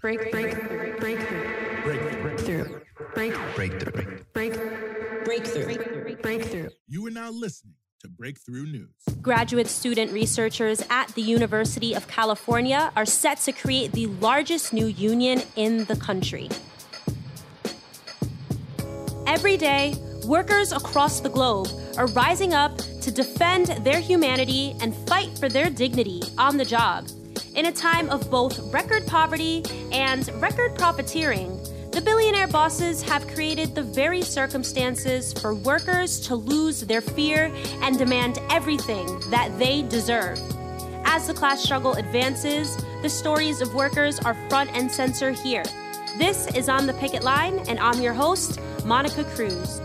Break, break, breakthrough. Breakthrough. Break, Breakthrough. break, Breakthrough. breakthrough. You are now listening to Breakthrough News. Graduate student researchers at the University of California are set to create the largest new union in the country. Every day, workers across the globe are rising up to defend their humanity and fight for their dignity on the job. In a time of both record poverty and record profiteering, the billionaire bosses have created the very circumstances for workers to lose their fear and demand everything that they deserve. As the class struggle advances, the stories of workers are front and center here. This is On the Picket Line, and I'm your host, Monica Cruz.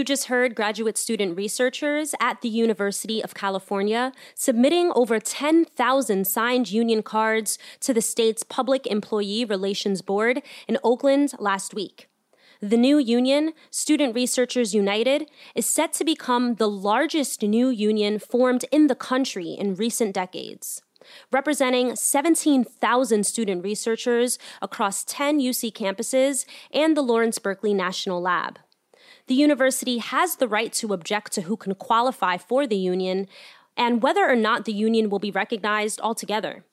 You just heard graduate student researchers at the University of California submitting over 10,000 signed union cards to the state's Public Employee Relations Board in Oakland last week. The new union, Student Researchers United, is set to become the largest new union formed in the country in recent decades. Representing 17,000 student researchers across 10 UC campuses and the Lawrence Berkeley National Lab. The university has the right to object to who can qualify for the union and whether or not the union will be recognized altogether.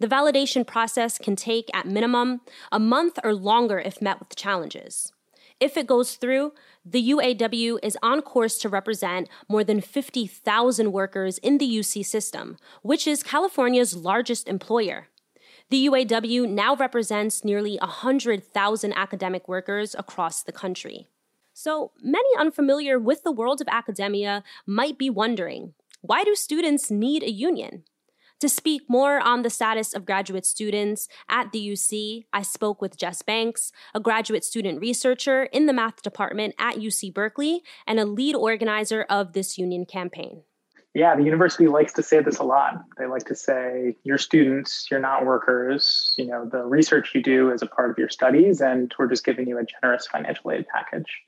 The validation process can take, at minimum, a month or longer if met with challenges. If it goes through, the UAW is on course to represent more than 50,000 workers in the UC system, which is California's largest employer. The UAW now represents nearly 100,000 academic workers across the country. So, many unfamiliar with the world of academia might be wondering why do students need a union? To speak more on the status of graduate students at the UC, I spoke with Jess Banks, a graduate student researcher in the math department at UC Berkeley and a lead organizer of this union campaign. Yeah, the university likes to say this a lot. They like to say, you're students, you're not workers. You know, the research you do is a part of your studies, and we're just giving you a generous financial aid package.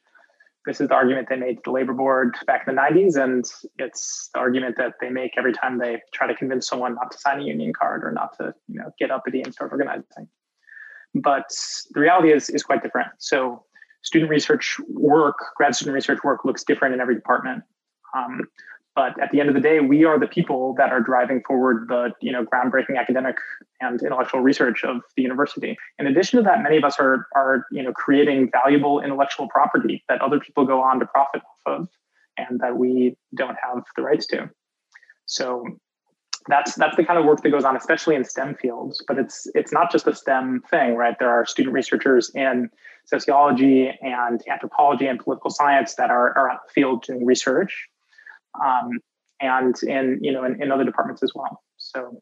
This is the argument they made to the labor board back in the 90s, and it's the argument that they make every time they try to convince someone not to sign a union card or not to, you know, get uppity and start organizing. But the reality is is quite different. So student research work, grad student research work looks different in every department. Um, but at the end of the day, we are the people that are driving forward the you know groundbreaking academic and intellectual research of the university. In addition to that, many of us are are you know creating valuable intellectual property that other people go on to profit off of, and that we don't have the rights to. So that's that's the kind of work that goes on, especially in STEM fields. But it's it's not just a STEM thing, right? There are student researchers in sociology and anthropology and political science that are, are out in the field doing research um, and in you know in, in other departments as well. So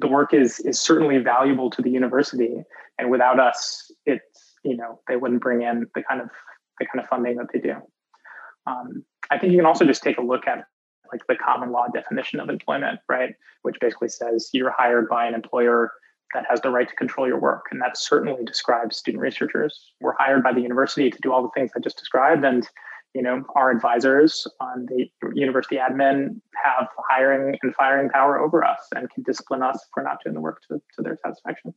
the work is is certainly valuable to the university, and without us, it's you know they wouldn't bring in the kind of the kind of funding that they do. Um, I think you can also just take a look at like the common law definition of employment, right? Which basically says you're hired by an employer that has the right to control your work. And that certainly describes student researchers. We're hired by the university to do all the things I just described. And you know, our advisors on the university admin have hiring and firing power over us and can discipline us we're not doing the work to, to their satisfaction.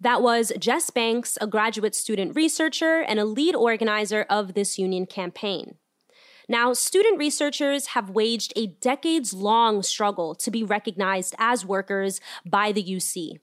That was Jess Banks, a graduate student researcher and a lead organizer of this union campaign. Now, student researchers have waged a decades long struggle to be recognized as workers by the UC.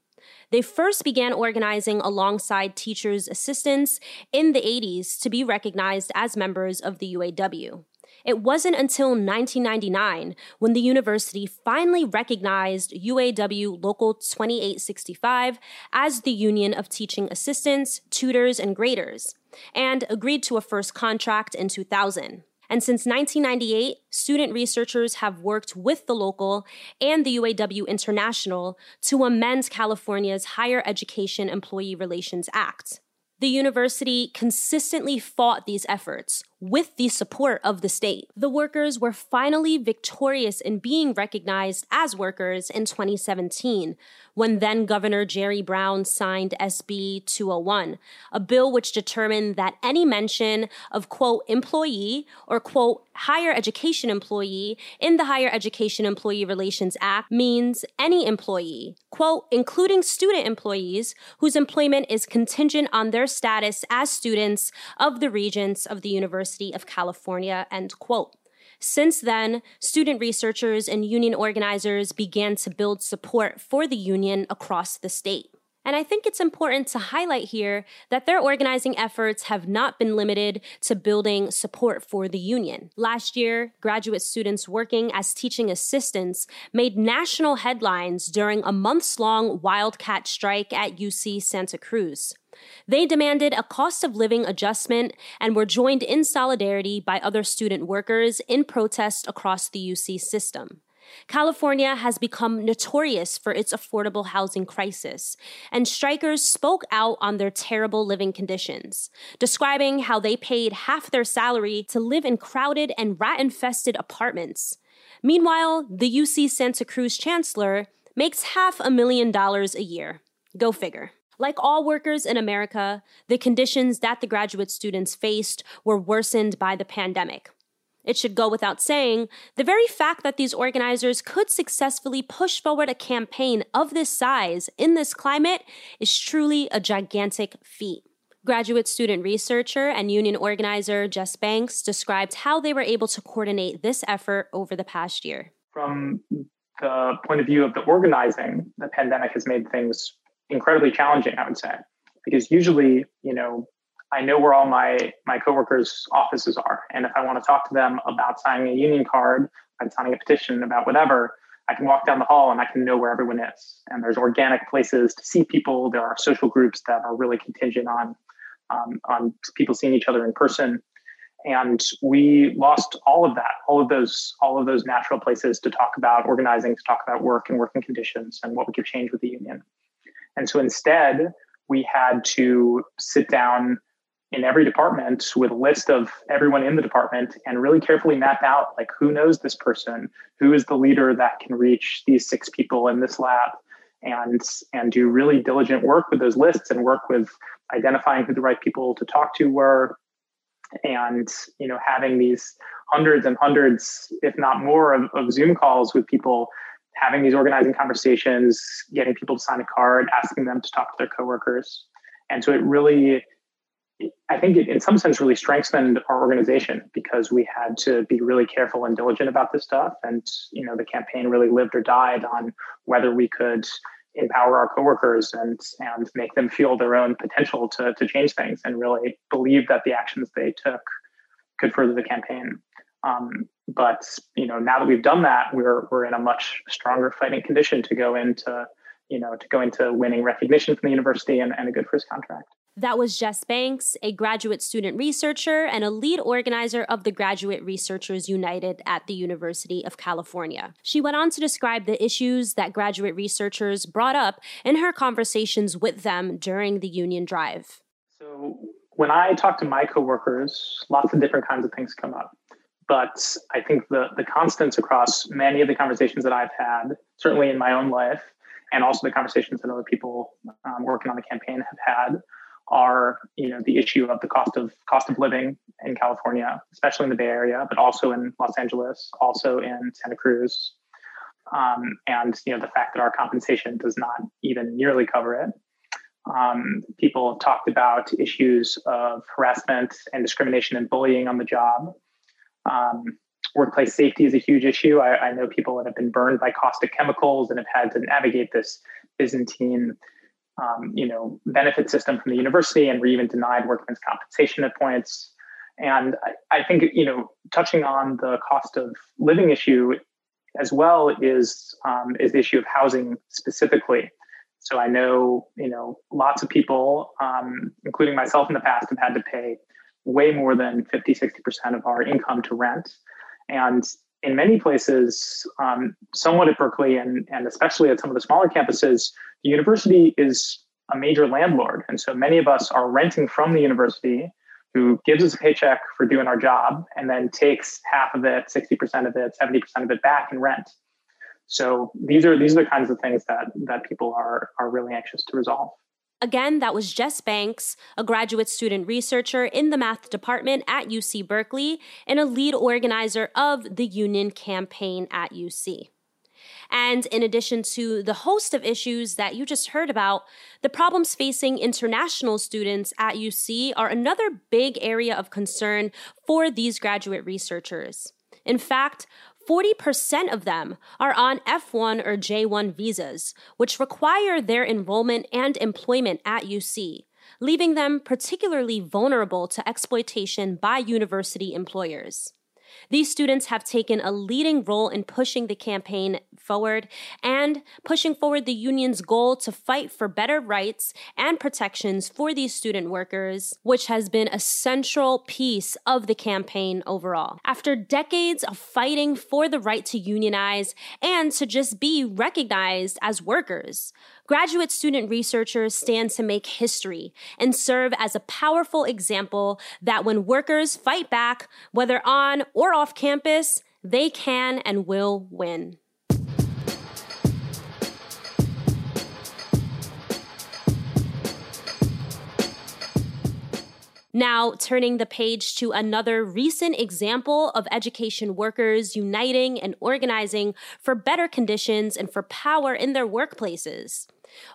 They first began organizing alongside teachers' assistants in the 80s to be recognized as members of the UAW. It wasn't until 1999 when the university finally recognized UAW Local 2865 as the union of teaching assistants, tutors, and graders, and agreed to a first contract in 2000. And since 1998, student researchers have worked with the local and the UAW International to amend California's Higher Education Employee Relations Act. The university consistently fought these efforts, with the support of the state. The workers were finally victorious in being recognized as workers in 2017 when then Governor Jerry Brown signed SB 201, a bill which determined that any mention of quote employee or quote higher education employee in the Higher Education Employee Relations Act means any employee, quote, including student employees whose employment is contingent on their status as students of the Regents of the University of California, end quote. Since then, student researchers and union organizers began to build support for the union across the state. And I think it's important to highlight here that their organizing efforts have not been limited to building support for the union. Last year, graduate students working as teaching assistants made national headlines during a months long wildcat strike at UC Santa Cruz. They demanded a cost of living adjustment and were joined in solidarity by other student workers in protest across the UC system. California has become notorious for its affordable housing crisis, and strikers spoke out on their terrible living conditions, describing how they paid half their salary to live in crowded and rat infested apartments. Meanwhile, the UC Santa Cruz chancellor makes half a million dollars a year. Go figure. Like all workers in America, the conditions that the graduate students faced were worsened by the pandemic. It should go without saying, the very fact that these organizers could successfully push forward a campaign of this size in this climate is truly a gigantic feat. Graduate student researcher and union organizer Jess Banks described how they were able to coordinate this effort over the past year. From the point of view of the organizing, the pandemic has made things incredibly challenging, I would say, because usually, you know, I know where all my my coworkers' offices are, and if I want to talk to them about signing a union card, and signing a petition about whatever, I can walk down the hall and I can know where everyone is. And there's organic places to see people. There are social groups that are really contingent on um, on people seeing each other in person. And we lost all of that, all of those, all of those natural places to talk about organizing, to talk about work and working conditions and what we could change with the union. And so instead, we had to sit down in every department with a list of everyone in the department and really carefully map out like who knows this person? Who is the leader that can reach these six people in this lab? And and do really diligent work with those lists and work with identifying who the right people to talk to were. And you know having these hundreds and hundreds if not more of, of zoom calls with people having these organizing conversations getting people to sign a card asking them to talk to their coworkers and so it really I think it, in some sense, really strengthened our organization because we had to be really careful and diligent about this stuff. And you know, the campaign really lived or died on whether we could empower our coworkers and and make them feel their own potential to to change things and really believe that the actions they took could further the campaign. Um, but you know, now that we've done that, we're we're in a much stronger fighting condition to go into you know to go into winning recognition from the university and, and a good first contract. That was Jess Banks, a graduate student researcher and a lead organizer of the Graduate Researchers United at the University of California. She went on to describe the issues that graduate researchers brought up in her conversations with them during the union drive. So, when I talk to my coworkers, lots of different kinds of things come up. But I think the, the constants across many of the conversations that I've had, certainly in my own life, and also the conversations that other people um, working on the campaign have had, are you know the issue of the cost of cost of living in California, especially in the Bay Area, but also in Los Angeles, also in Santa Cruz, um, and you know the fact that our compensation does not even nearly cover it. Um, people talked about issues of harassment and discrimination and bullying on the job. Um, workplace safety is a huge issue. I, I, know people that have been burned by caustic chemicals and have had to navigate this Byzantine um, you know, benefit system from the university, and were even denied workmen's compensation at points. And I, I think, you know, touching on the cost of living issue as well is um, is the issue of housing specifically. So I know, you know, lots of people, um, including myself in the past, have had to pay way more than 50, 60% of our income to rent. And in many places, um, somewhat at Berkeley and, and especially at some of the smaller campuses, the university is a major landlord. And so many of us are renting from the university who gives us a paycheck for doing our job and then takes half of it, 60% of it, 70% of it back in rent. So these are these are the kinds of things that that people are are really anxious to resolve. Again, that was Jess Banks, a graduate student researcher in the math department at UC Berkeley and a lead organizer of the union campaign at UC. And in addition to the host of issues that you just heard about, the problems facing international students at UC are another big area of concern for these graduate researchers. In fact, 40% of them are on F1 or J1 visas, which require their enrollment and employment at UC, leaving them particularly vulnerable to exploitation by university employers. These students have taken a leading role in pushing the campaign forward and pushing forward the union's goal to fight for better rights and protections for these student workers, which has been a central piece of the campaign overall. After decades of fighting for the right to unionize and to just be recognized as workers, Graduate student researchers stand to make history and serve as a powerful example that when workers fight back, whether on or off campus, they can and will win. Now, turning the page to another recent example of education workers uniting and organizing for better conditions and for power in their workplaces.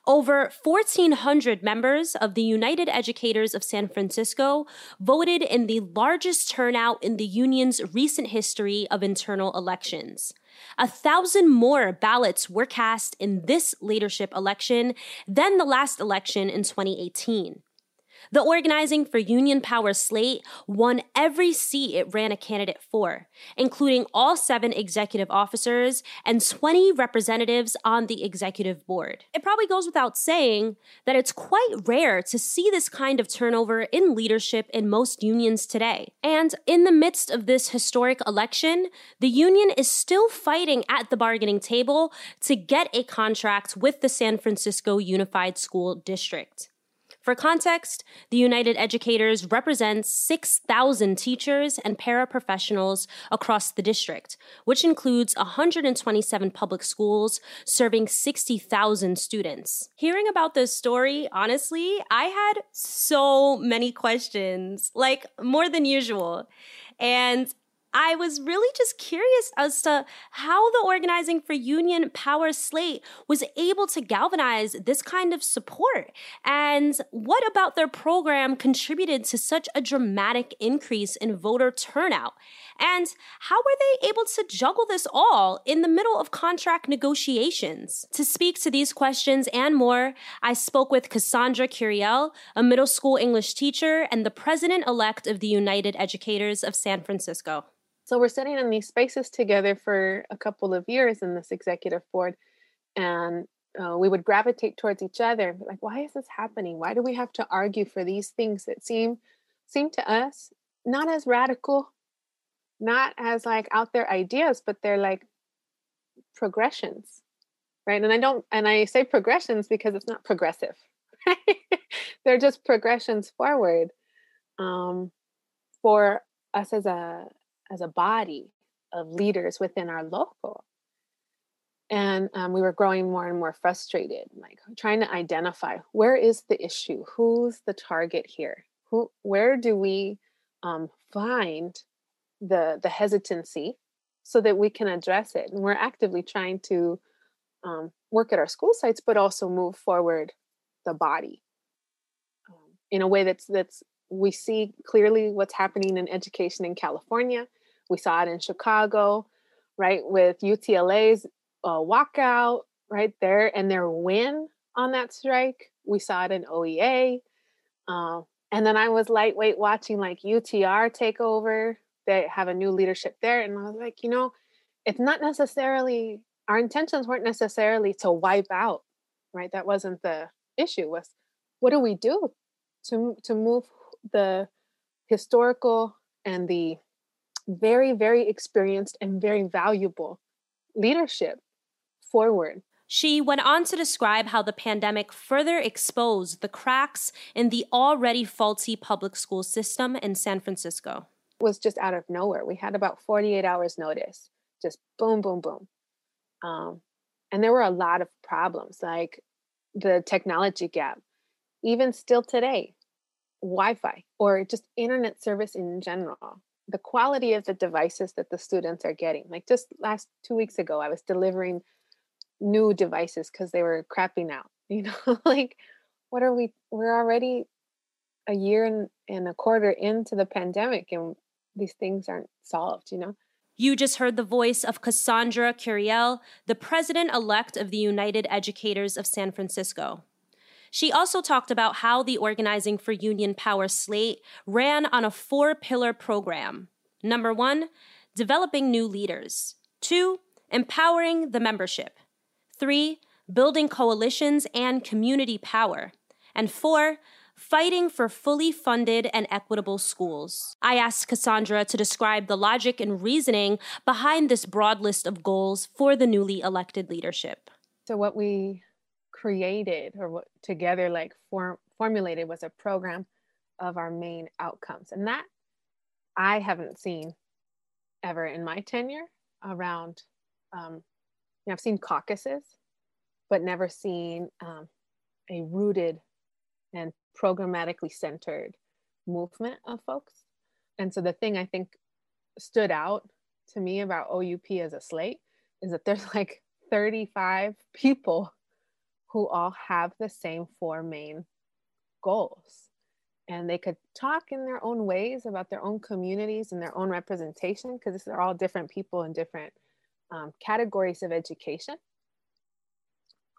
Over 1,400 members of the United Educators of San Francisco voted in the largest turnout in the union's recent history of internal elections. A thousand more ballots were cast in this leadership election than the last election in 2018. The Organizing for Union Power slate won every seat it ran a candidate for, including all seven executive officers and 20 representatives on the executive board. It probably goes without saying that it's quite rare to see this kind of turnover in leadership in most unions today. And in the midst of this historic election, the union is still fighting at the bargaining table to get a contract with the San Francisco Unified School District. For context, the United Educators represents 6,000 teachers and paraprofessionals across the district, which includes 127 public schools serving 60,000 students. Hearing about this story, honestly, I had so many questions, like more than usual. And I was really just curious as to how the Organizing for Union Power slate was able to galvanize this kind of support and what about their program contributed to such a dramatic increase in voter turnout. And how were they able to juggle this all in the middle of contract negotiations? To speak to these questions and more, I spoke with Cassondra Curiel, a middle school English teacher and the president elect of the United Educators of San Francisco. So we're sitting in these spaces together for a couple of years in this executive board, and uh, we would gravitate towards each other like, why is this happening? Why do we have to argue for these things that seem seem to us not as radical, not as like out there ideas, but they're like progressions, right? And I don't, and I say progressions because it's not progressive. they're just progressions forward um, for us as a as a body of leaders within our local. And um, we were growing more and more frustrated like trying to identify where is the issue? Who's the target here? Who where do we um, find the the hesitancy so that we can address it? And we're actively trying to um, work at our school sites but also move forward the body um, in a way that's that's we see clearly what's happening in education in california we saw it in Chicago, right, with UTLA's uh, walkout right there and their win on that strike. We saw it in OEA. Uh, and then I was lightweight watching like UTR take over. They have a new leadership there. And I was like, you know, it's not necessarily, our intentions weren't necessarily to wipe out, right? That wasn't the issue was what do we do to, to move the historical and the very, very experienced and very valuable leadership forward. She went on to describe how the pandemic further exposed the cracks in the already faulty public school system in San Francisco. It was just out of nowhere. We had about 48 hours notice, just boom, boom, boom. Um, and there were a lot of problems, like the technology gap. Even still today, Wi Fi or just internet service in general, the quality of the devices that the students are getting. Like just last two weeks ago, I was delivering new devices because they were crapping out. You know, like what are we? We're already a year and, and a quarter into the pandemic, and these things aren't solved. You know. You just heard the voice of Cassondra Curiel, the president elect of the United Educators of San Francisco. She also talked about how the Organizing for Union Power slate ran on a four pillar program. Number one, developing new leaders. Two, empowering the membership. Three, building coalitions and community power. And four, fighting for fully funded and equitable schools. I asked Cassondra to describe the logic and reasoning behind this broad list of goals for the newly elected leadership. So, what we created or what together like form, formulated was a program of our main outcomes. And that I haven't seen ever in my tenure around um, know, I've seen caucuses, but never seen um, a rooted and programmatically centered movement of folks. And so the thing I think stood out to me about OUP as a slate is that there's like 35 people who all have the same four main goals. And they could talk in their own ways about their own communities and their own representation because they're all different people in different um, categories of education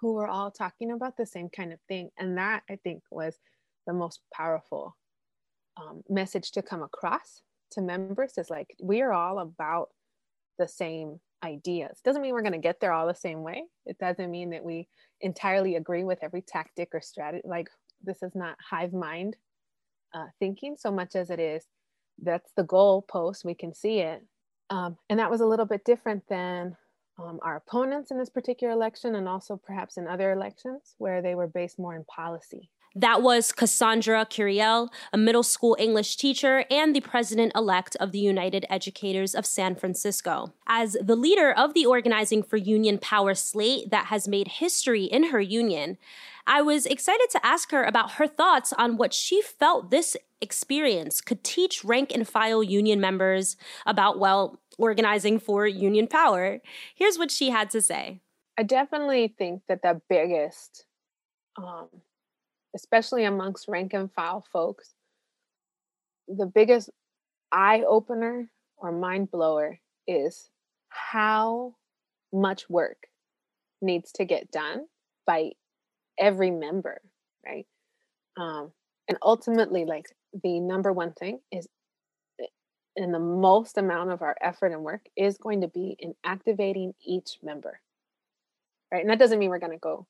who were all talking about the same kind of thing. And that I think was the most powerful um, message to come across to members is like, we are all about the same ideas. Doesn't mean we're going to get there all the same way. It doesn't mean that we entirely agree with every tactic or strategy. Like, this is not hive mind uh, thinking so much as it is that's the goal post. We can see it. Um, and that was a little bit different than um, our opponents in this particular election and also perhaps in other elections where they were based more in policy. That was Cassondra Curiel, a middle school English teacher and the president elect of the United Educators of San Francisco. As the leader of the Organizing for Union Power slate that has made history in her union, I was excited to ask her about her thoughts on what she felt this experience could teach rank and file union members about, well, organizing for union power. Here's what she had to say. I definitely think that the biggest, um, especially amongst rank and file folks, the biggest eye opener or mind blower is how much work needs to get done by every member, right? Um, and ultimately, like the number one thing is and the most amount of our effort and work is going to be in activating each member right and that doesn't mean we're going to go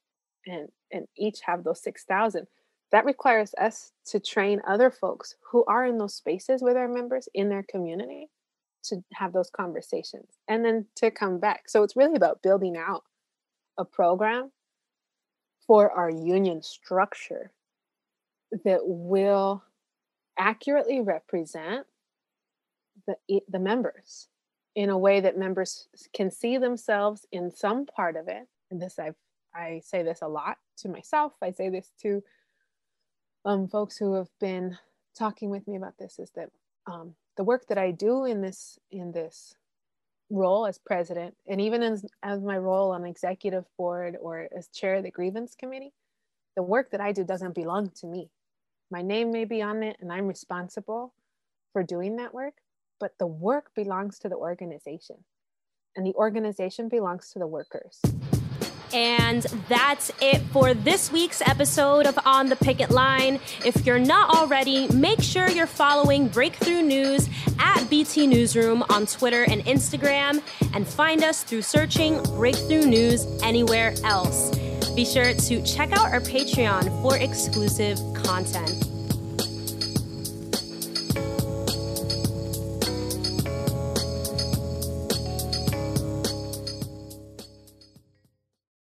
and and each have those 6000 that requires us to train other folks who are in those spaces with our members in their community to have those conversations and then to come back. So it's really about building out a program for our union structure that will accurately represent the the members in a way that members can see themselves in some part of it. And this i i say this a lot to myself i say this to um, folks who have been talking with me about this is that um, the work that i do in this in this role as president and even as, as my role on executive board or as chair of the grievance committee the work that i do doesn't belong to me my name may be on it and i'm responsible for doing that work but the work belongs to the organization and the organization belongs to the workers. And that's it for this week's episode of On the Picket Line. If you're not already, make sure you're following Breakthrough News at BT Newsroom on Twitter and Instagram, and find us through searching Breakthrough News anywhere else. Be sure to check out our Patreon for exclusive content.